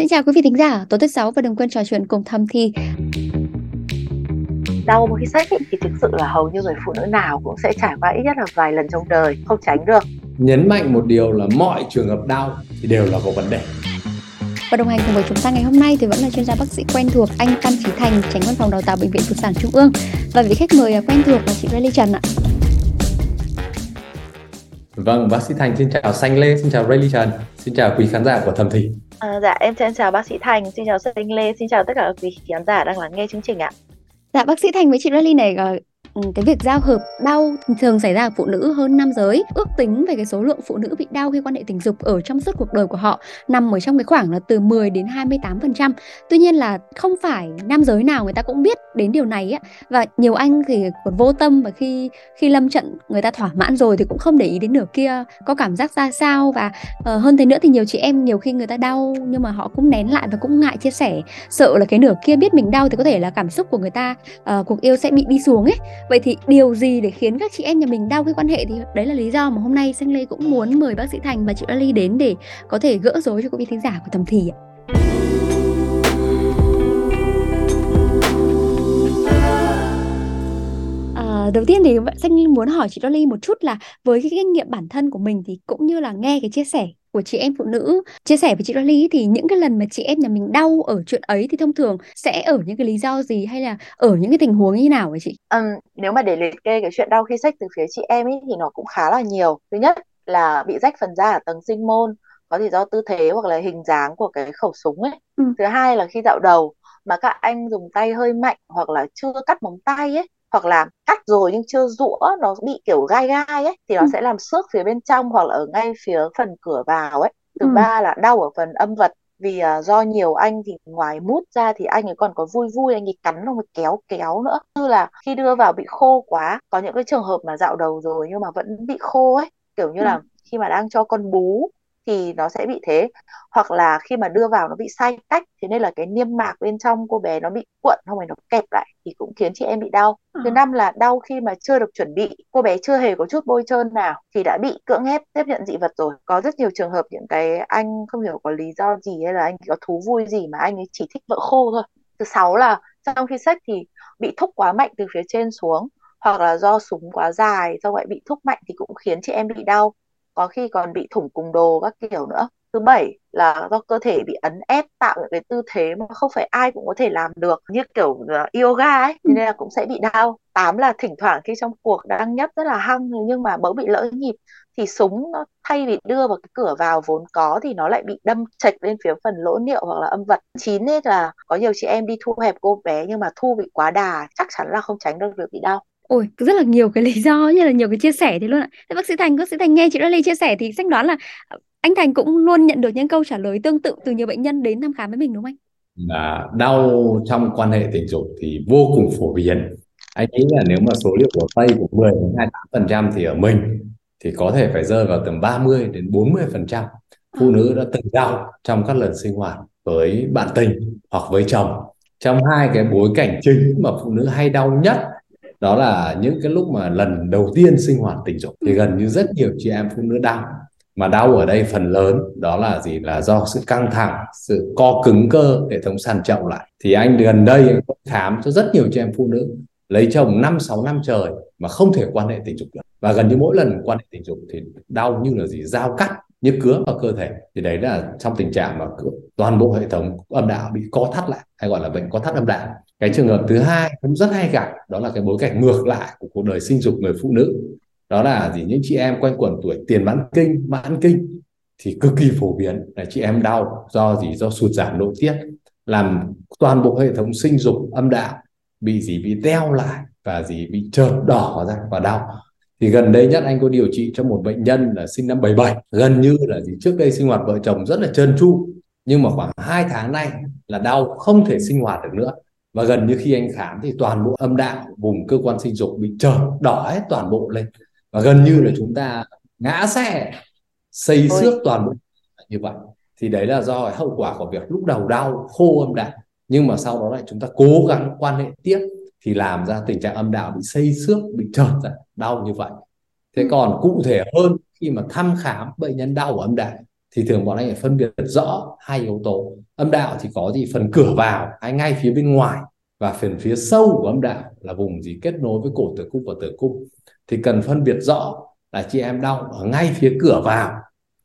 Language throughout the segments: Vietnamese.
Xin chào quý vị thính giả, tối thứ sáu và đừng quên trò chuyện cùng Thầm Thi. Đau một khi sách thì thực sự là hầu như người phụ nữ nào cũng sẽ trải qua ít nhất là vài lần trong đời, không tránh được. Nhấn mạnh một điều là mọi trường hợp đau thì đều là có vấn đề. Và đồng hành cùng với chúng ta ngày hôm nay thì vẫn là chuyên gia bác sĩ quen thuộc anh Phan Trí Thành, tránh văn phòng đào tạo bệnh viện phụ sản Trung ương và vị khách mời quen thuộc là chị Riley Trần ạ. Vâng, bác sĩ Thành xin chào Xanh Lê, xin chào Riley Trần, xin chào quý khán giả của Thầm Thì. À, dạ, em xin chào bác sĩ Thành, xin chào Xanh Lê, xin chào tất cả quý khán giả đang lắng nghe chương trình ạ. Dạ, bác sĩ Thành với chị Rally này ờ, Ừ, cái việc giao hợp đau thường xảy ra ở phụ nữ hơn nam giới. Ước tính về cái số lượng phụ nữ bị đau khi quan hệ tình dục ở trong suốt cuộc đời của họ nằm ở trong cái khoảng là từ 10 đến 28 phần trăm. Tuy nhiên là không phải nam giới nào người ta cũng biết đến điều này á. Và nhiều anh thì còn vô tâm và khi khi lâm trận người ta thỏa mãn rồi thì cũng không để ý đến nửa kia. Có cảm giác ra sao và uh, hơn thế nữa thì nhiều chị em nhiều khi người ta đau nhưng mà họ cũng nén lại và cũng ngại chia sẻ. Sợ là cái nửa kia biết mình đau thì có thể là cảm xúc của người ta uh, cuộc yêu sẽ bị đi xuống ấy vậy thì điều gì để khiến các chị em nhà mình đau cái quan hệ thì đấy là lý do mà hôm nay Xanh Lê cũng muốn mời bác sĩ Thành và chị Ali đến để có thể gỡ rối cho quý vị thính giả của thầm thì ạ. À, đầu tiên thì Xanh muốn hỏi chị Dolly một chút là với cái kinh nghiệm bản thân của mình thì cũng như là nghe cái chia sẻ của chị em phụ nữ chia sẻ với chị Dolly thì những cái lần mà chị em nhà mình đau ở chuyện ấy thì thông thường sẽ ở những cái lý do gì hay là ở những cái tình huống như nào hả chị? Um, nếu mà để liệt kê cái chuyện đau khi sách từ phía chị em ấy thì nó cũng khá là nhiều. Thứ nhất là bị rách phần da ở tầng sinh môn có thể do tư thế hoặc là hình dáng của cái khẩu súng ấy. Ừ. Thứ hai là khi dạo đầu mà các anh dùng tay hơi mạnh hoặc là chưa cắt móng tay ấy hoặc là cắt rồi nhưng chưa rũa nó bị kiểu gai gai ấy thì nó ừ. sẽ làm xước phía bên trong hoặc là ở ngay phía phần cửa vào ấy thứ ừ. ba là đau ở phần âm vật vì uh, do nhiều anh thì ngoài mút ra thì anh ấy còn có vui vui anh ấy cắn xong rồi kéo kéo nữa như là khi đưa vào bị khô quá có những cái trường hợp mà dạo đầu rồi nhưng mà vẫn bị khô ấy kiểu như ừ. là khi mà đang cho con bú thì nó sẽ bị thế. Hoặc là khi mà đưa vào nó bị sai cách thế nên là cái niêm mạc bên trong cô bé nó bị cuộn không phải nó kẹp lại thì cũng khiến chị em bị đau. Thứ ờ. năm là đau khi mà chưa được chuẩn bị cô bé chưa hề có chút bôi trơn nào thì đã bị cưỡng ép tiếp nhận dị vật rồi. Có rất nhiều trường hợp những cái anh không hiểu có lý do gì hay là anh có thú vui gì mà anh ấy chỉ thích vợ khô thôi. Thứ sáu là trong khi sách thì bị thúc quá mạnh từ phía trên xuống hoặc là do súng quá dài do vậy bị thúc mạnh thì cũng khiến chị em bị đau có khi còn bị thủng cùng đồ các kiểu nữa. Thứ bảy là do cơ thể bị ấn ép tạo những cái tư thế mà không phải ai cũng có thể làm được như kiểu uh, yoga ấy nên là cũng sẽ bị đau. Tám là thỉnh thoảng khi trong cuộc đang nhấp rất là hăng nhưng mà bỗng bị lỡ nhịp thì súng nó thay vì đưa vào cái cửa vào vốn có thì nó lại bị đâm chệch lên phía phần lỗ niệu hoặc là âm vật. Chín ấy là có nhiều chị em đi thu hẹp cô bé nhưng mà thu bị quá đà chắc chắn là không tránh được việc bị đau Ôi, rất là nhiều cái lý do như là nhiều cái chia sẻ thì luôn ạ. Thế bác sĩ Thành, bác sĩ Thành nghe chị Riley chia sẻ thì sách đoán là ờ, anh Thành cũng luôn nhận được những câu trả lời tương tự từ nhiều bệnh nhân đến thăm khám với mình đúng không anh? Là đau trong quan hệ tình dục thì vô cùng phổ biến. Anh nghĩ là nếu mà số liệu của Tây của 10 đến 28% thì ở mình thì có thể phải rơi vào tầm 30 đến 40% phụ nữ đã từng đau trong các lần sinh hoạt với bạn tình hoặc với chồng. Trong hai cái bối cảnh chính mà phụ nữ hay đau nhất đó là những cái lúc mà lần đầu tiên sinh hoạt tình dục. Thì gần như rất nhiều chị em phụ nữ đau mà đau ở đây phần lớn đó là gì? Là do sự căng thẳng sự co cứng cơ hệ thống sàn chậu lại. Thì anh gần đây anh khám cho rất nhiều chị em phụ nữ lấy chồng 5 6 năm trời mà không thể quan hệ tình dục được và gần như mỗi lần quan hệ tình dục thì đau như là gì? Dao cắt như cứa vào cơ thể. Thì đấy là trong tình trạng mà toàn bộ hệ thống âm đạo bị co thắt lại hay gọi là bệnh co thắt âm đạo. Cái trường hợp thứ hai cũng rất hay gặp đó là cái bối cảnh ngược lại của cuộc đời sinh dục người phụ nữ. Đó là gì? Những chị em quanh quẩn tuổi tiền mãn kinh mãn kinh thì cực kỳ phổ biến. Là chị em đau do gì? Do sụt giảm nội tiết làm toàn bộ hệ thống sinh dục âm đạo bị gì? Bị teo lại và gì? Bị trợt đỏ ra và đau thì gần đây nhất anh có điều trị cho một bệnh nhân là sinh năm 77 gần như là gì trước đây sinh hoạt vợ chồng rất là trơn tru nhưng mà khoảng 2 tháng nay là đau không thể sinh hoạt được nữa. Và gần như khi anh khám thì toàn bộ âm đạo vùng cơ quan sinh dục bị trợt đỏ hết toàn bộ lên. Và gần như là chúng ta ngã xe xây xước toàn bộ như vậy. Thì đấy là do hậu quả của việc lúc đầu đau khô âm đạo. Nhưng mà sau đó lại chúng ta cố gắng quan hệ tiếp thì làm ra tình trạng âm đạo bị xây xước bị trợt ra đau như vậy. Thế ừ. còn cụ thể hơn khi mà thăm khám bệnh nhân đau ở âm đạo thì thường bọn anh phải phân biệt rõ hai yếu tố. Âm đạo thì có gì? Phần cửa vào hay ngay phía bên ngoài và phần phía sâu của âm đạo là vùng gì? Kết nối với cổ tử cung và tử cung. Thì cần phân biệt rõ là chị em đau ở ngay phía cửa vào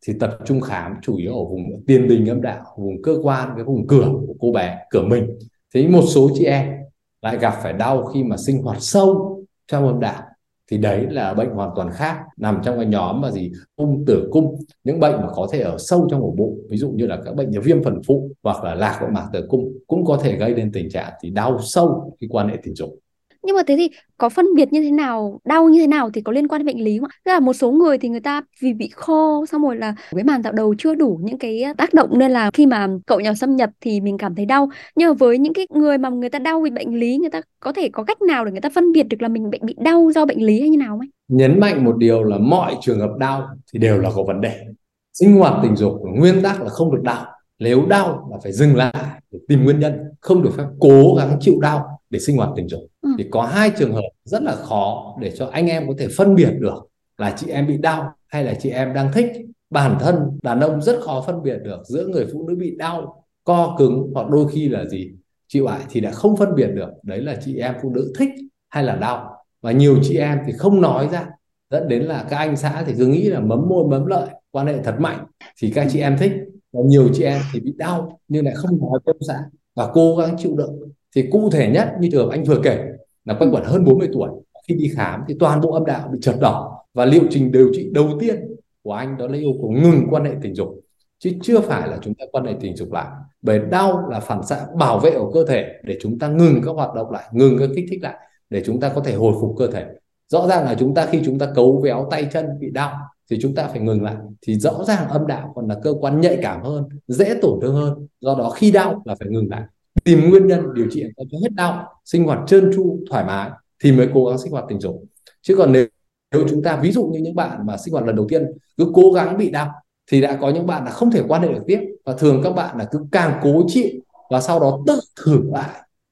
thì tập trung khám chủ yếu ở vùng tiền đình âm đạo vùng cơ quan cái vùng cửa của cô bé cửa mình. Thế một số chị em lại gặp phải đau khi mà sinh hoạt sâu trong âm đạo, thì đấy là bệnh hoàn toàn khác, nằm trong cái nhóm mà gì, ung tử cung, những bệnh mà có thể ở sâu trong ổ bụng, ví dụ như là các bệnh như viêm phần phụ hoặc là lạc động mạc tử cung, cũng có thể gây nên tình trạng thì đau sâu khi quan hệ tình dục nhưng mà thế thì có phân biệt như thế nào, đau như thế nào thì có liên quan đến bệnh lý không ạ? Tức là một số người thì người ta vì bị khô xong rồi là cái màng tạo đầu chưa đủ những cái tác động nên là khi mà cậu nhỏ xâm nhập thì mình cảm thấy đau. Nhưng mà với những cái người mà người ta đau vì bệnh lý, người ta có thể có cách nào để người ta phân biệt được là mình bị bị đau do bệnh lý hay như nào không nhấn mạnh một điều là mọi trường hợp đau thì đều là có vấn đề. Sinh hoạt tình dục nguyên tắc là không được đau. Nếu đau là phải dừng lại để tìm nguyên nhân, không được phép cố gắng chịu đau để sinh hoạt tình dục. Ừ. thì có hai trường hợp rất là khó để cho anh em có thể phân biệt được là chị em bị đau hay là chị em đang thích. Bản thân đàn ông rất khó phân biệt được giữa người phụ nữ bị đau, co cứng hoặc đôi khi là gì? Chịu ải thì đã không phân biệt được đấy là chị em phụ nữ thích hay là đau. Và nhiều chị em thì không nói ra, dẫn đến là các anh xã thì cứ nghĩ là mấm môi mấm lợi, quan hệ thật mạnh thì các chị em thích. Và nhiều chị em thì bị đau nhưng lại không nói với xã và cố gắng chịu đựng. Thì cụ thể nhất như trường anh vừa kể là quanh quẩn hơn 40 tuổi. Khi đi khám thì toàn bộ âm đạo bị chật đỏ. Và liệu trình điều trị đầu tiên của anh đó là yêu cầu ngừng quan hệ tình dục. Chứ chưa phải là chúng ta quan hệ tình dục lại. Bởi đau là phản xạ bảo vệ của cơ thể để chúng ta ngừng các hoạt động lại, ngừng các kích thích lại để chúng ta có thể hồi phục cơ thể. Rõ ràng là chúng ta khi chúng ta cấu véo tay chân bị đau thì chúng ta phải ngừng lại. Thì rõ ràng âm đạo còn là cơ quan nhạy cảm hơn, dễ tổn thương hơn. Do đó khi đau là phải ngừng lại tìm nguyên nhân điều trị cho hết đau sinh hoạt trơn tru thoải mái thì mới cố gắng sinh hoạt tình dục chứ còn nếu nếu chúng ta ví dụ như những bạn mà sinh hoạt lần đầu tiên cứ cố gắng bị đau thì đã có những bạn là không thể quan hệ được tiếp và thường các bạn là cứ càng cố chịu và sau đó tự thử lại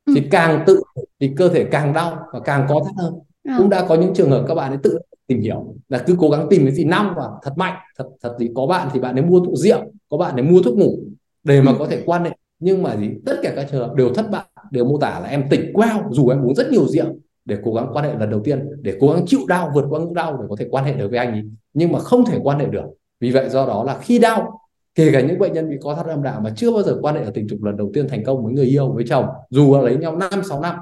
thì ừ. càng tự thì cơ thể càng đau và càng có thắt hơn ừ. cũng đã có những trường hợp các bạn ấy tự tìm hiểu là cứ cố gắng tìm cái gì năm vào thật mạnh thật thật gì có bạn thì bạn ấy mua thuốc rượu có bạn ấy mua thuốc ngủ để mà ừ. có thể quan hệ nhưng mà gì? Tất cả các trường hợp đều thất bại, đều mô tả là em tỉnh quao dù em uống rất nhiều rượu, để cố gắng quan hệ lần đầu tiên, để cố gắng chịu đau, vượt qua ngưỡng đau để có thể quan hệ được với anh ấy. Nhưng mà không thể quan hệ được. Vì vậy do đó là khi đau, kể cả những bệnh nhân bị có thắt âm đạo mà chưa bao giờ quan hệ ở tình dục lần đầu tiên thành công với người yêu, với chồng, dù là lấy nhau 5 6 năm,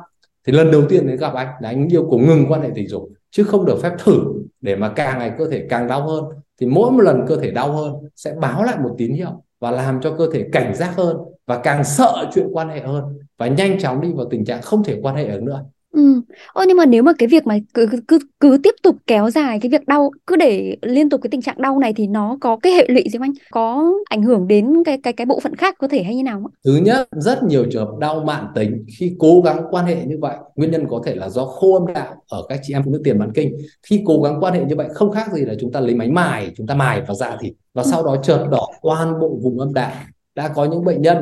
thì lần đầu tiên đến gặp anh là anh yêu cũng ngừng quan hệ tình dục, chứ không được phép thử để mà càng ngày cơ thể càng đau hơn, thì mỗi một lần cơ thể đau hơn sẽ báo lại một tín hiệu và làm cho cơ thể cảnh giác hơn và càng sợ chuyện quan hệ hơn và nhanh chóng đi vào tình trạng không thể quan hệ được nữa. Ừ. Ơ nhưng mà nếu mà cái việc mà cứ cứ cứ tiếp tục kéo dài cái việc đau cứ để liên tục cái tình trạng đau này thì nó có cái hệ lụy gì không anh? Có ảnh hưởng đến cái cái cái bộ phận khác có thể hay như nào không? Thứ nhất, rất nhiều trường hợp đau mạn tính khi cố gắng quan hệ như vậy, nguyên nhân có thể là do khô âm đạo ở các chị em phụ nữ tiền mãn kinh. Khi cố gắng quan hệ như vậy không khác gì là chúng ta lấy máy mài, chúng ta mài vào dạ thịt và sau đó chợt đỏ toàn bộ vùng âm đạo. Đã có những bệnh nhân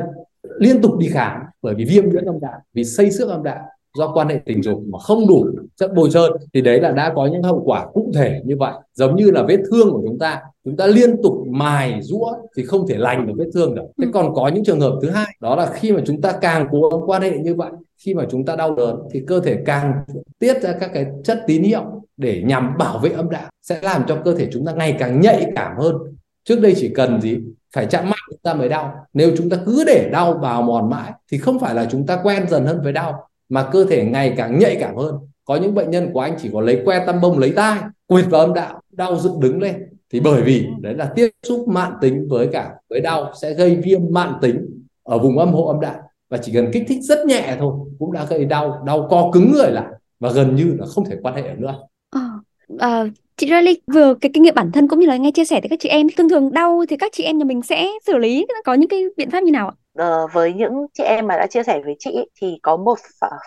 liên tục đi khám bởi vì viêm nhiễm âm đạo, vì xây xước âm đạo do quan hệ tình dục mà không đủ chất bôi trơn thì đấy là đã có những hậu quả cụ thể như vậy. Giống như là vết thương của chúng ta chúng ta liên tục mài rũa thì không thể lành được vết thương được. Thế còn có những trường hợp thứ hai đó là khi mà chúng ta càng cố gắng quan hệ như vậy khi mà chúng ta đau đớn thì cơ thể càng tiết ra các cái chất tín hiệu để nhằm bảo vệ âm đạo sẽ làm cho cơ thể chúng ta ngày càng nhạy cảm hơn. Trước đây chỉ cần gì? Phải chạm mạnh chúng ta mới đau. Nếu chúng ta cứ để đau bào mòn mãi thì không phải là chúng ta quen dần hơn với đau mà cơ thể ngày càng nhạy cảm hơn. Có những bệnh nhân của anh chỉ có lấy que tăm bông lấy tai quệt vào âm đạo đau dựng đứng lên. Thì bởi vì đấy là tiếp xúc mạn tính với cả với đau sẽ gây viêm mạn tính ở vùng âm hộ âm đạo. Và chỉ cần kích thích rất nhẹ thôi cũng đã gây đau đau co cứng người lại. Và gần như là không thể quan hệ được nữa. À, à, chị Riley vừa cái kinh nghiệm bản thân cũng như là nghe chia sẻ từ các chị em thường thường đau thì các chị em nhà mình sẽ xử lý. Có những cái biện pháp như nào ạ? Uh, với những chị em mà đã chia sẻ với chị thì có một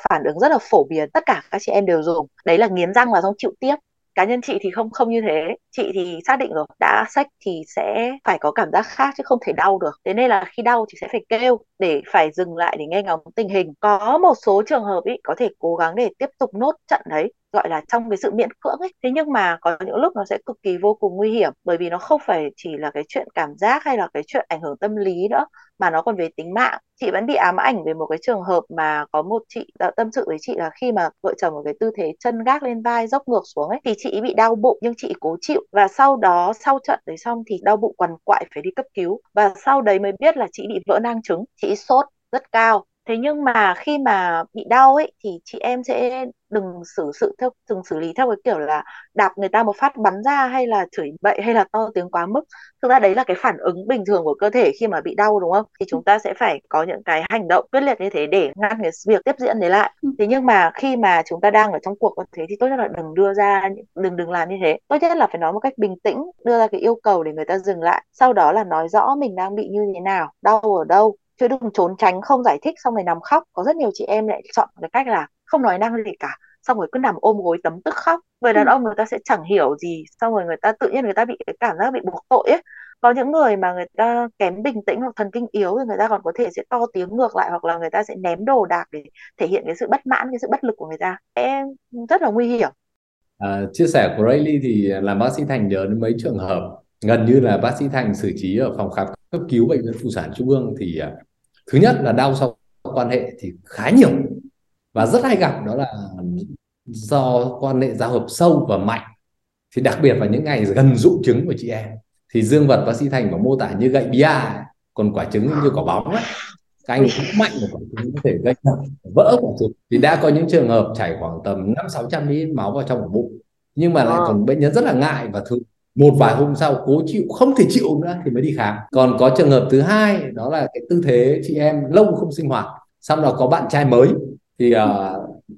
phản ứng rất là phổ biến tất cả các chị em đều dùng. Đấy là nghiến răng và xong chịu tiếp. Cá nhân chị thì không không như thế. Chị thì xác định rồi đã sách thì sẽ phải có cảm giác khác chứ không thể đau được. Thế nên là khi đau thì sẽ phải kêu để phải dừng lại để nghe ngóng tình hình. Có một số trường hợp ý có thể cố gắng để tiếp tục nốt trận đấy gọi là trong cái sự miễn cưỡng ấy. Thế nhưng mà có những lúc nó sẽ cực kỳ vô cùng nguy hiểm, bởi vì nó không phải chỉ là cái chuyện cảm giác hay là cái chuyện ảnh hưởng tâm lý nữa, mà nó còn về tính mạng. Chị vẫn bị ám ảnh về một cái trường hợp mà có một chị đã tâm sự với chị là khi mà vợ chồng ở cái tư thế chân gác lên vai, dốc ngược xuống ấy, thì chị bị đau bụng nhưng chị cố chịu. Và sau đó, sau trận đấy xong thì đau bụng quằn quại phải đi cấp cứu. Và sau đấy mới biết là chị bị vỡ nang trứng. Chị sốt rất cao thế nhưng mà khi mà bị đau ấy thì chị em sẽ đừng xử sự theo đừng xử lý theo cái kiểu là đạp người ta một phát bắn ra hay là chửi bậy hay là to tiếng quá mức. Thực ra đấy là cái phản ứng bình thường của cơ thể khi mà bị đau đúng không? Thì chúng ta sẽ phải có những cái hành động quyết liệt như thế để ngăn cái việc tiếp diễn đấy lại. Ừ. thế nhưng mà khi mà chúng ta đang ở trong cuộc như thế thì tốt nhất là đừng đưa ra đừng đừng làm như thế. Tốt nhất là phải nói một cách bình tĩnh đưa ra cái yêu cầu để người ta dừng lại. Sau đó là nói rõ mình đang bị như thế nào đau ở đâu chứ đừng trốn tránh không giải thích xong rồi nằm khóc. Có rất nhiều chị em lại chọn cái cách là không nói năng gì cả. Xong rồi cứ nằm ôm gối tấm tức khóc. Người đàn ừ. ông người ta sẽ chẳng hiểu gì. Xong rồi người ta tự nhiên người ta bị cái cảm giác bị buộc tội ấy. Có những người mà người ta kém bình tĩnh hoặc thần kinh yếu thì người ta còn có thể sẽ to tiếng ngược lại hoặc là người ta sẽ ném đồ đạc để thể hiện cái sự bất mãn cái sự bất lực của người ta. Em rất là nguy hiểm. À, chia sẻ của Rayleigh thì làm bác sĩ Thành nhớ đến mấy trường hợp. Gần như là bác sĩ Thành xử trí ở phòng khám cấp cứu bệnh viện phụ sản trung ương thì uh, thứ nhất là đau sau quan hệ thì khá nhiều. Và rất hay gặp đó là do quan hệ giao hợp sâu và mạnh. Thì đặc biệt vào những ngày gần dụ trứng của chị em thì dương vật bác sĩ thành có mô tả như gậy bia còn quả trứng như quả bóng ấy. Các anh cũng mạnh của quả trứng có thể gây vỡ quả trứng. Thì đã có những trường hợp chảy khoảng tầm năm sáu trăm ml máu vào trong ổ bụng. Nhưng mà lại còn bệnh nhân rất là ngại và thường một vài hôm sau cố chịu không thể chịu nữa thì mới đi khám. Còn có trường hợp thứ hai đó là cái tư thế chị em lâu không sinh hoạt xong đó có bạn trai mới thì uh,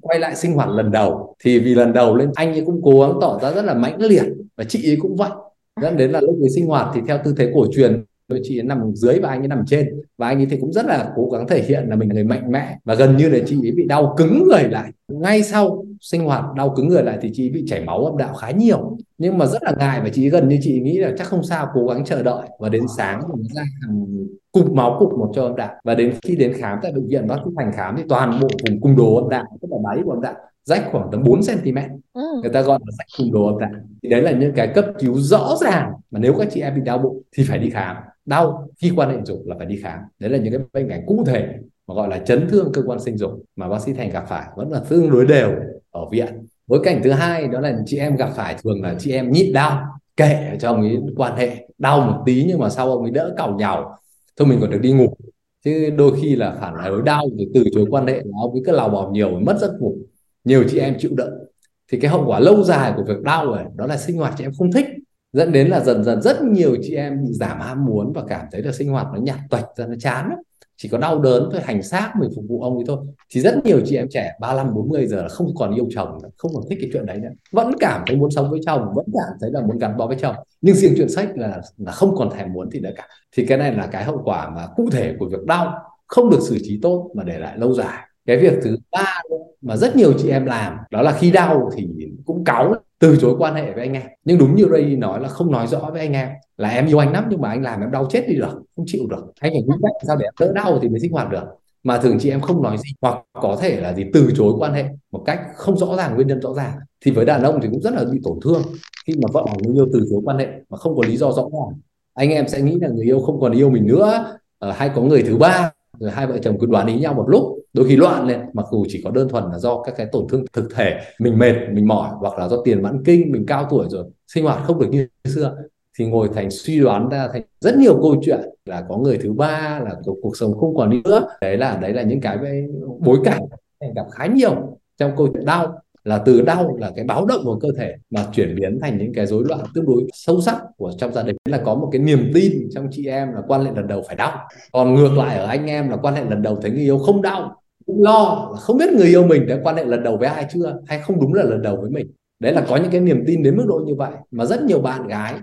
quay lại sinh hoạt lần đầu. Thì vì lần đầu lên anh ấy cũng cố gắng tỏ ra rất là mãnh liệt và chị ấy cũng vậy. Dẫn đến là lúc ấy sinh hoạt thì theo tư thế cổ truyền đôi chị ấy nằm dưới và anh ấy nằm trên. Và anh ấy thì cũng rất là cố gắng thể hiện là mình là người mạnh mẽ. Và gần như là chị ấy bị đau cứng người lại. Ngay sau sinh hoạt đau cứng người lại thì chị ấy bị chảy máu âm đạo khá nhiều. Nhưng mà rất là ngại và chị ấy gần như chị ấy nghĩ là chắc không sao, cố gắng chờ đợi. Và đến sáng mình ra hàng cục máu cục một cho âm đạo. Và đến khi đến khám tại bệnh viện bác sĩ thành khám thì toàn bộ vùng cung đồ âm đạo, tức là đáy của âm đạo rách khoảng tầm 4 cm ừ. người ta gọi là rách cung đồ âm đạo thì đấy là những cái cấp cứu rõ ràng mà nếu các chị em bị đau bụng thì phải đi khám. Đau khi quan hệ dục là phải đi khám. Đấy là những cái bệnh cảnh cụ thể mà gọi là chấn thương cơ quan sinh dục mà bác sĩ thành gặp phải. Vẫn là tương đối đều ở viện. Bối cảnh thứ hai đó là chị em gặp phải thường là chị em nhịn đau kể cho ông ấy quan hệ. Đau một tí nhưng mà sau ông ấy đỡ cào nhàu thôi mình còn được đi ngủ. Chứ đôi khi là phản đối đau thì từ chối quan hệ là ông ấy cứ lào bò nhiều mất giấc ngủ nhiều chị em chịu đựng. Thì cái hậu quả lâu dài của việc đau rồi đó là sinh hoạt chị em không thích dẫn đến là dần dần rất nhiều chị em bị giảm ham muốn và cảm thấy là sinh hoạt nó nhạt tuệch ra nó chán lắm. Chỉ có đau đớn thôi hành xác mình phục vụ ông ấy thôi. Thì rất nhiều chị em trẻ 35 40 giờ là không còn yêu chồng nữa, không còn thích cái chuyện đấy nữa. Vẫn cảm thấy muốn sống với chồng vẫn cảm thấy là muốn gắn bó với chồng. Nhưng riêng chuyện sách là là không còn thèm muốn thì nữa cả. Thì cái này là cái hậu quả mà cụ thể của việc đau không được xử trí tốt mà để lại lâu dài cái việc thứ ba mà rất nhiều chị em làm, đó là khi đau thì cũng cáu từ chối quan hệ với anh em. Nhưng đúng như Ray nói là không nói rõ với anh em, là em yêu anh lắm nhưng mà anh làm em đau chết đi được, không chịu được. Anh phải nghĩ cách sao để em đỡ đau thì mới sinh hoạt được. Mà thường chị em không nói gì hoặc có thể là gì từ chối quan hệ một cách không rõ ràng, nguyên nhân rõ ràng, thì với đàn ông thì cũng rất là bị tổn thương. Khi mà vợ hoặc người yêu từ chối quan hệ mà không có lý do rõ ràng, anh em sẽ nghĩ là người yêu không còn yêu mình nữa. Ờ, hay có người thứ ba rồi hai vợ chồng cứ đoán ý nhau một lúc đôi khi loạn lên mặc dù chỉ có đơn thuần là do các cái tổn thương thực thể mình mệt mình mỏi hoặc là do tiền mãn kinh mình cao tuổi rồi sinh hoạt không được như xưa thì ngồi thành suy đoán ra thành rất nhiều câu chuyện là có người thứ ba là cuộc, cuộc sống không còn nữa. Đấy là đấy là những cái bối cảnh gặp khá nhiều trong câu chuyện đau là từ đau là cái báo động của cơ thể mà chuyển biến thành những cái rối loạn tương đối sâu sắc của trong gia đình. Là có một cái niềm tin trong chị em là quan hệ lần đầu phải đau. Còn ngược lại ở anh em là quan hệ lần đầu thấy người yêu không đau, cũng lo không biết người yêu mình đã quan hệ lần đầu với ai chưa, hay không đúng là lần đầu với mình. Đấy là có những cái niềm tin đến mức độ như vậy. Mà rất nhiều bạn gái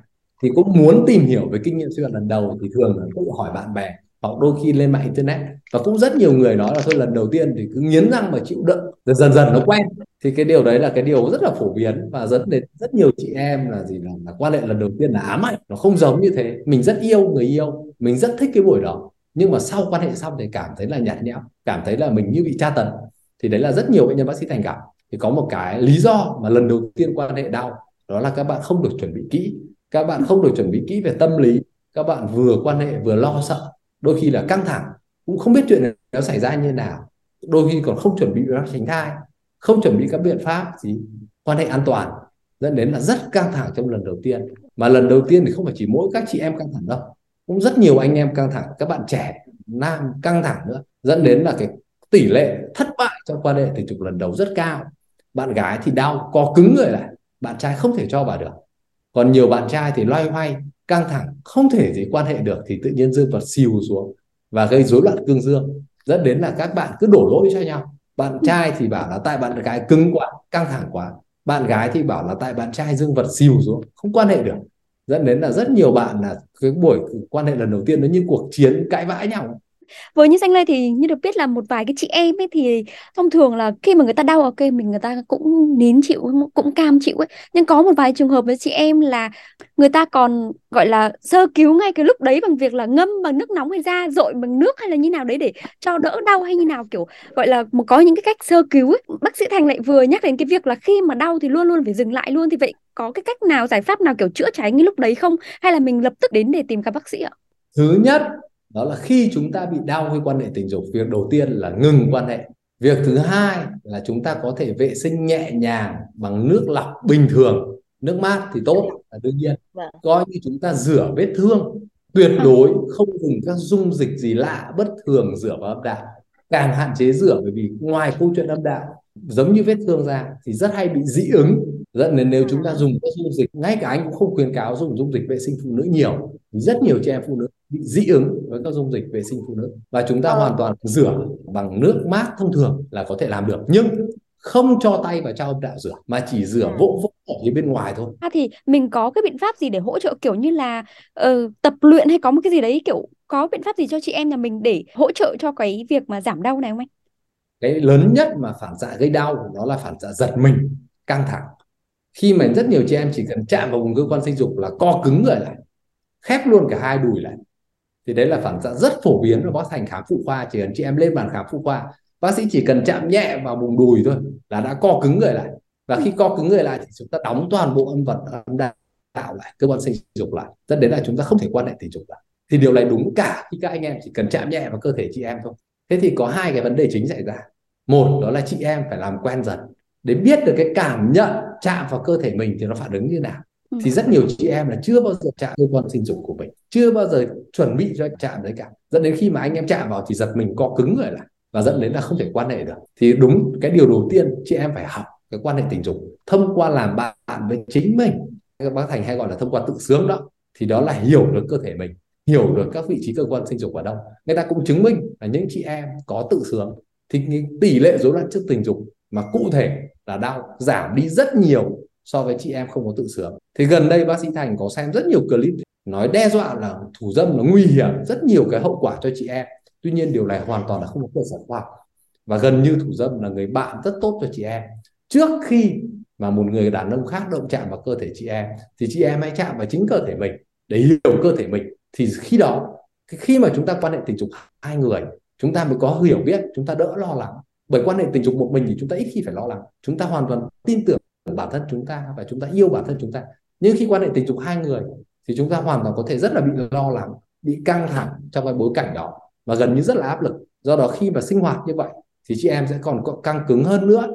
thì cũng muốn tìm hiểu về kinh nghiệm sinh hoạt lần đầu thì thường là tự hỏi bạn bè hoặc đôi khi lên mạng internet. Và cũng rất nhiều người nói là thôi lần đầu tiên thì cứ nghiến răng mà chịu đựng rồi dần dần nó quen thì cái điều đấy là cái điều rất là phổ biến và dẫn đến rất nhiều chị em là gì là, là quan hệ lần đầu tiên là ám ảnh nó không giống như thế. Mình rất yêu người yêu mình rất thích cái buổi đó nhưng mà sau quan hệ xong thì cảm thấy là nhạt nhẽo cảm thấy là mình như bị tra tấn. Thì đấy là rất nhiều bệnh nhân bác sĩ thành gặp. Thì có một cái lý do mà lần đầu tiên quan hệ đau đó là các bạn không được chuẩn bị kỹ. Các bạn không được chuẩn bị kỹ về tâm lý. Các bạn vừa quan hệ vừa lo sợ. Đôi khi là căng thẳng cũng không biết chuyện này nó xảy ra như nào. Đôi khi còn không chuẩn bị nó tránh thai không chuẩn bị các biện pháp thì quan hệ an toàn dẫn đến là rất căng thẳng trong lần đầu tiên. Mà lần đầu tiên thì không phải chỉ mỗi các chị em căng thẳng đâu, cũng rất nhiều anh em căng thẳng, các bạn trẻ, nam căng thẳng nữa, dẫn đến là cái tỷ lệ thất bại trong quan hệ tình dục lần đầu rất cao. Bạn gái thì đau, co cứng người lại, bạn trai không thể cho bà được. Còn nhiều bạn trai thì loay hoay, căng thẳng, không thể gì quan hệ được thì tự nhiên dương vật xìu xuống và gây rối loạn cương dương, dẫn đến là các bạn cứ đổ lỗi cho nhau bạn trai thì bảo là tại bạn gái cứng quá, căng thẳng quá. Bạn gái thì bảo là tại bạn trai dương vật xìu xuống, không quan hệ được. Dẫn đến là rất nhiều bạn là cái buổi quan hệ lần đầu tiên nó như cuộc chiến cãi vã nhau với như xanh lê thì như được biết là một vài cái chị em ấy thì thông thường là khi mà người ta đau ok, mình người ta cũng nín chịu, cũng cam chịu ấy. Nhưng có một vài trường hợp với chị em là người ta còn, gọi là, sơ cứu ngay cái lúc đấy bằng việc là ngâm bằng nước nóng hay ra dội bằng nước hay là như nào đấy để cho đỡ đau hay như nào, kiểu, gọi là một có những cái cách sơ cứu ấy. bác sĩ thành lại vừa nhắc đến cái việc là khi mà đau thì luôn luôn phải dừng lại luôn. Thì vậy có cái cách nào, giải pháp nào, kiểu, chữa cháy ngay lúc đấy không? Hay là mình lập tức đến để tìm các bác sĩ ạ? Thứ nhất đó là khi chúng ta bị đau khi quan hệ tình dục việc đầu tiên là ngừng quan hệ. Việc thứ hai là chúng ta có thể vệ sinh nhẹ nhàng bằng nước lọc bình thường. Nước mát thì tốt là đương nhiên. Vâng. coi như chúng ta rửa vết thương tuyệt vâng. đối không dùng các dung dịch gì lạ bất thường rửa vào âm đạo. Càng hạn chế rửa bởi vì ngoài câu chuyện âm đạo giống như vết thương ra thì rất hay bị dị ứng dẫn đến nếu chúng ta dùng các dung dịch ngay cả anh cũng không khuyến cáo dùng dung dịch vệ sinh phụ nữ nhiều rất nhiều chị em phụ nữ bị dị ứng với các dung dịch vệ sinh phụ nữ và chúng ta ờ. hoàn toàn rửa bằng nước mát thông thường là có thể làm được nhưng không cho tay vào trong âm đạo rửa mà chỉ rửa ừ. vỗ vỗ ở phía bên ngoài thôi. À thì mình có cái biện pháp gì để hỗ trợ kiểu như là uh, tập luyện hay có một cái gì đấy kiểu có biện pháp gì cho chị em nhà mình để hỗ trợ cho cái việc mà giảm đau này không anh? Cái lớn nhất mà phản xạ gây đau nó là phản xạ giật mình, căng thẳng. Khi mà rất nhiều chị em chỉ cần chạm vào vùng cơ quan sinh dục là co cứng người lại, khép luôn cả hai đùi lại. Thì đấy là phản xạ rất phổ biến và bác thành khám phụ khoa chỉ cần chị em lên bàn khám phụ khoa bác sĩ chỉ cần chạm nhẹ vào vùng đùi thôi là đã co cứng người lại. Và khi co cứng người lại thì chúng ta đóng toàn bộ âm vật âm đạo lại cơ quan sinh dục lại. Dẫn đến là chúng ta không thể quan hệ tình dục lại. Thì điều này đúng cả khi các anh em chỉ cần chạm nhẹ vào cơ thể chị em thôi. Thế thì có hai cái vấn đề chính xảy ra. Một đó là chị em phải làm quen dần để biết được cái cảm nhận chạm vào cơ thể mình thì nó phản ứng như nào. Thì rất nhiều chị em là chưa bao giờ chạm cơ quan sinh dục của mình chưa bao giờ chuẩn bị cho chạm đấy cả. Dẫn đến khi mà anh em chạm vào thì giật mình co cứng người lại và dẫn đến là không thể quan hệ được. Thì đúng cái điều đầu tiên chị em phải học cái quan hệ tình dục. Thông qua làm bạn với chính mình các bác thành hay gọi là thông qua tự sướng đó thì đó là hiểu được cơ thể mình hiểu được các vị trí cơ quan sinh dục ở đâu. Người ta cũng chứng minh là những chị em có tự sướng. Thì tỷ lệ rối loạn chức tình dục mà cụ thể là đau, giảm đi rất nhiều so với chị em không có tự sướng thì gần đây bác sĩ thành có xem rất nhiều clip nói đe dọa là thủ dâm nó nguy hiểm, rất nhiều cái hậu quả cho chị em. Tuy nhiên điều này hoàn toàn là không có cơ sở khoa học. Và gần như thủ dâm là người bạn rất tốt cho chị em. Trước khi mà một người đàn ông khác động chạm vào cơ thể chị em, thì chị em hãy chạm vào chính cơ thể mình để hiểu cơ thể mình. Thì khi đó, khi mà chúng ta quan hệ tình dục hai người, chúng ta mới có hiểu biết, chúng ta đỡ lo lắng bởi quan hệ tình dục một mình thì chúng ta ít khi phải lo lắng. Chúng ta hoàn toàn tin tưởng bản thân chúng ta và chúng ta yêu bản thân chúng ta. Nhưng khi quan hệ tình dục hai người thì chúng ta hoàn toàn có thể rất là bị lo lắng, bị căng thẳng trong cái bối cảnh đó. Và gần như rất là áp lực. Do đó khi mà sinh hoạt như vậy thì chị em sẽ còn có căng cứng hơn nữa.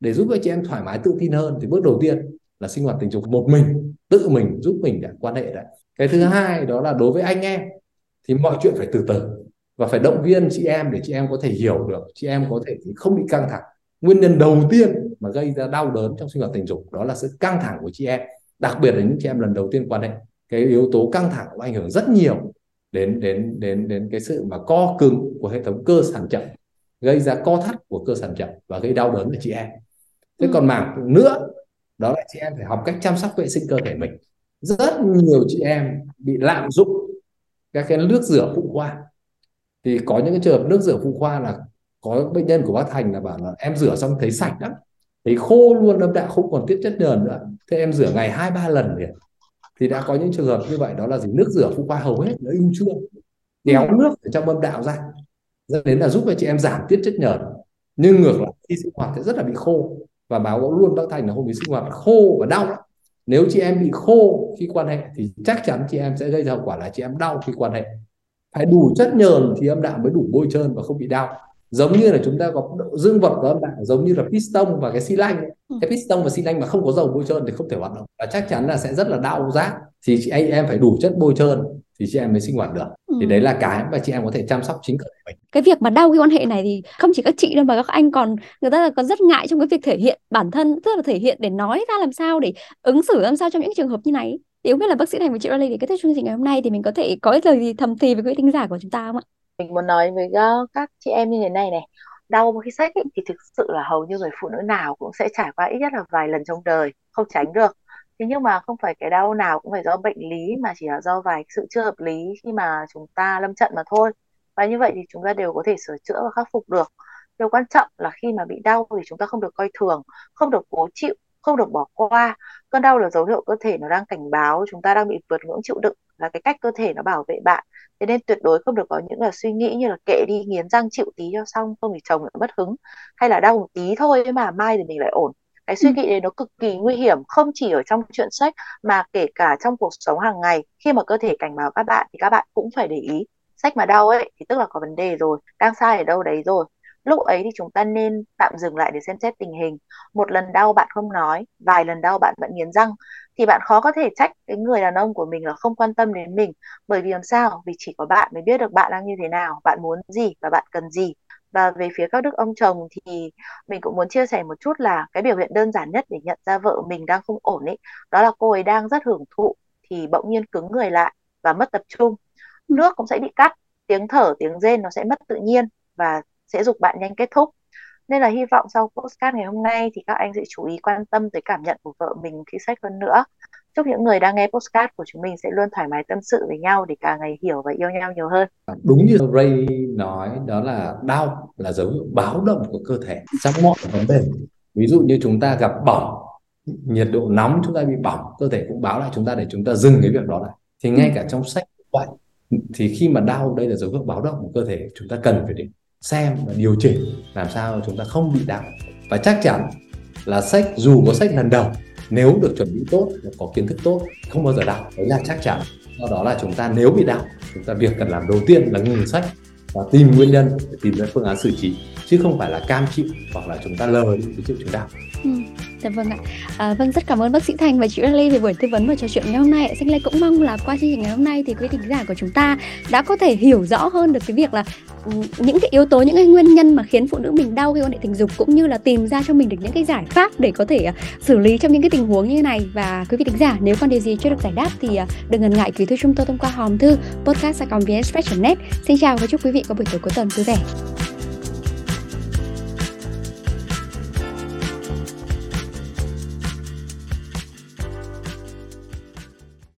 Để giúp cho chị em thoải mái, tự tin hơn thì bước đầu tiên là sinh hoạt tình dục một mình, tự mình giúp mình để quan hệ đấy. Cái thứ hai đó là đối với anh em thì mọi chuyện phải từ từ và phải động viên chị em để chị em có thể hiểu được chị em có thể không bị căng thẳng. Nguyên nhân đầu tiên mà gây ra đau đớn trong sinh hoạt tình dục đó là sự căng thẳng của chị em. Đặc biệt là những chị em lần đầu tiên quan hệ cái yếu tố căng thẳng cũng ảnh hưởng rất nhiều đến đến đến đến cái sự mà co cứng của hệ thống cơ sản chậm gây ra co thắt của cơ sản chậm và gây đau đớn cho chị em. Thế ừ. còn mảng nữa đó là chị em phải học cách chăm sóc vệ sinh cơ thể mình. Rất nhiều chị em bị lạm dụng các cái nước rửa phụ khoa thì có những cái trường hợp nước rửa phụ khoa là có bệnh nhân của bác Thành là bảo là em rửa xong thấy sạch lắm. Thấy khô luôn âm đạo không còn tiết chất nhờn nữa. Thế em rửa ngày hai ba lần liền. Thì đã có những trường hợp như vậy đó là gì? Nước rửa phụ khoa hầu hết nó ưu trương kéo nước ở trong âm đạo ra. Dẫn đến là giúp cho chị em giảm tiết chất nhờn. Nhưng ngược lại khi sinh hoạt thì rất là bị khô. Và báo luôn bác Thành là hôm ấy sinh hoạt khô và đau nếu chị em bị khô khi quan hệ thì chắc chắn chị em sẽ gây ra hậu quả là chị em đau khi quan hệ phải đủ chất nhờn thì âm đạo mới đủ bôi trơn và không bị đau. Giống như là chúng ta có dương vật của âm đạo giống như là piston và cái xi lanh ừ. cái piston và xi lanh mà không có dầu bôi trơn thì không thể hoạt động. Và chắc chắn là sẽ rất là đau rát. Thì chị anh em phải đủ chất bôi trơn thì chị em mới sinh hoạt được. Ừ. thì đấy là cái mà chị em có thể chăm sóc chính cơ thể mình. Cái việc mà đau khi quan hệ này thì không chỉ các chị đâu mà các anh còn người ta còn rất ngại trong cái việc thể hiện bản thân tức là thể hiện để nói ra làm sao để ứng xử làm sao trong những trường hợp như này thì không biết là bác sĩ Thành và chị Riley để kết thúc chương trình ngày hôm nay thì mình có thể có lời gì thầm thì với quý thính giả của chúng ta không ạ? Mình muốn nói với ờ, các chị em như thế này này. Đau khi sách ấy, thì thực sự là hầu như người phụ nữ nào cũng sẽ trải qua ít nhất là vài lần trong đời không tránh được. Thế nhưng mà không phải cái đau nào cũng phải do bệnh lý mà chỉ là do vài sự chưa hợp lý khi mà chúng ta lâm trận mà thôi. Và như vậy thì chúng ta đều có thể sửa chữa và khắc phục được. Điều quan trọng là khi mà bị đau thì chúng ta không được coi thường không được cố chịu không được bỏ qua. Cơn đau là dấu hiệu cơ thể nó đang cảnh báo chúng ta đang bị vượt ngưỡng chịu đựng là cái cách cơ thể nó bảo vệ bạn. Thế nên tuyệt đối không được có những là suy nghĩ như là kệ đi nghiến răng chịu tí cho xong không thì chồng lại mất hứng. Hay là đau một tí thôi mà mai thì mình lại ổn. Cái suy ừ. nghĩ đấy nó cực kỳ nguy hiểm không chỉ ở trong chuyện sách mà kể cả trong cuộc sống hàng ngày. Khi mà cơ thể cảnh báo các bạn thì các bạn cũng phải để ý. Sách mà đau ấy thì tức là có vấn đề rồi đang sai ở đâu đấy rồi lúc ấy thì chúng ta nên tạm dừng lại để xem xét tình hình. Một lần đau bạn không nói vài lần đau bạn vẫn nghiến răng thì bạn khó có thể trách cái người đàn ông của mình là không quan tâm đến mình. Bởi vì làm sao? Vì chỉ có bạn mới biết được bạn đang như thế nào bạn muốn gì và bạn cần gì. Và về phía các đức ông chồng thì mình cũng muốn chia sẻ một chút là cái biểu hiện đơn giản nhất để nhận ra vợ mình đang không ổn ấy đó là cô ấy đang rất hưởng thụ thì bỗng nhiên cứng người lại và mất tập trung. Nước cũng sẽ bị cắt tiếng thở tiếng rên nó sẽ mất tự nhiên và sẽ giúp bạn nhanh kết thúc. Nên là hy vọng sau postcard ngày hôm nay thì các anh sẽ chú ý quan tâm tới cảm nhận của vợ mình khi sách hơn nữa. Chúc những người đang nghe postcard của chúng mình sẽ luôn thoải mái tâm sự với nhau để càng ngày hiểu và yêu nhau nhiều hơn. À, đúng như Ray nói, đó là đau là dấu hiệu báo động của cơ thể. Trong mọi vấn đề, ví dụ như chúng ta gặp bỏng, nhiệt độ nóng, chúng ta bị bỏng, cơ thể cũng báo lại chúng ta để chúng ta dừng cái việc đó lại. Thì ngay cả trong sách vậy. Thì khi mà đau, đây là dấu hiệu báo động của cơ thể, chúng ta cần phải để xem và điều chỉnh làm sao chúng ta không bị đau. Và chắc chắn là sách, dù có sách lần đầu, nếu được chuẩn bị tốt và có kiến thức tốt, không bao giờ đau. Đấy là chắc chắn. Do đó là chúng ta nếu bị đau, chúng ta việc cần làm đầu tiên là ngừng sách và tìm nguyên nhân để tìm ra phương án xử trí, chứ không phải là cam chịu hoặc là chúng ta lờ đi cái triệu chứng đau. Ừ. Dạ vâng ạ. À, vâng rất cảm ơn bác sĩ Thành và chị Lê về buổi tư vấn và trò chuyện ngày hôm nay. Xanh Lê cũng mong là qua chương trình ngày hôm nay thì quý thính giả của chúng ta đã có thể hiểu rõ hơn được cái việc là ừ, những cái yếu tố những cái nguyên nhân mà khiến phụ nữ mình đau khi quan hệ tình dục cũng như là tìm ra cho mình được những cái giải pháp để có thể à, xử lý trong những cái tình huống như thế này và quý vị thính giả nếu còn điều gì chưa được giải đáp thì à, đừng ngần ngại gửi thư chúng tôi thông qua hòm thư podcast net Xin chào và chúc quý vị có buổi tối cuối tuần vui vẻ.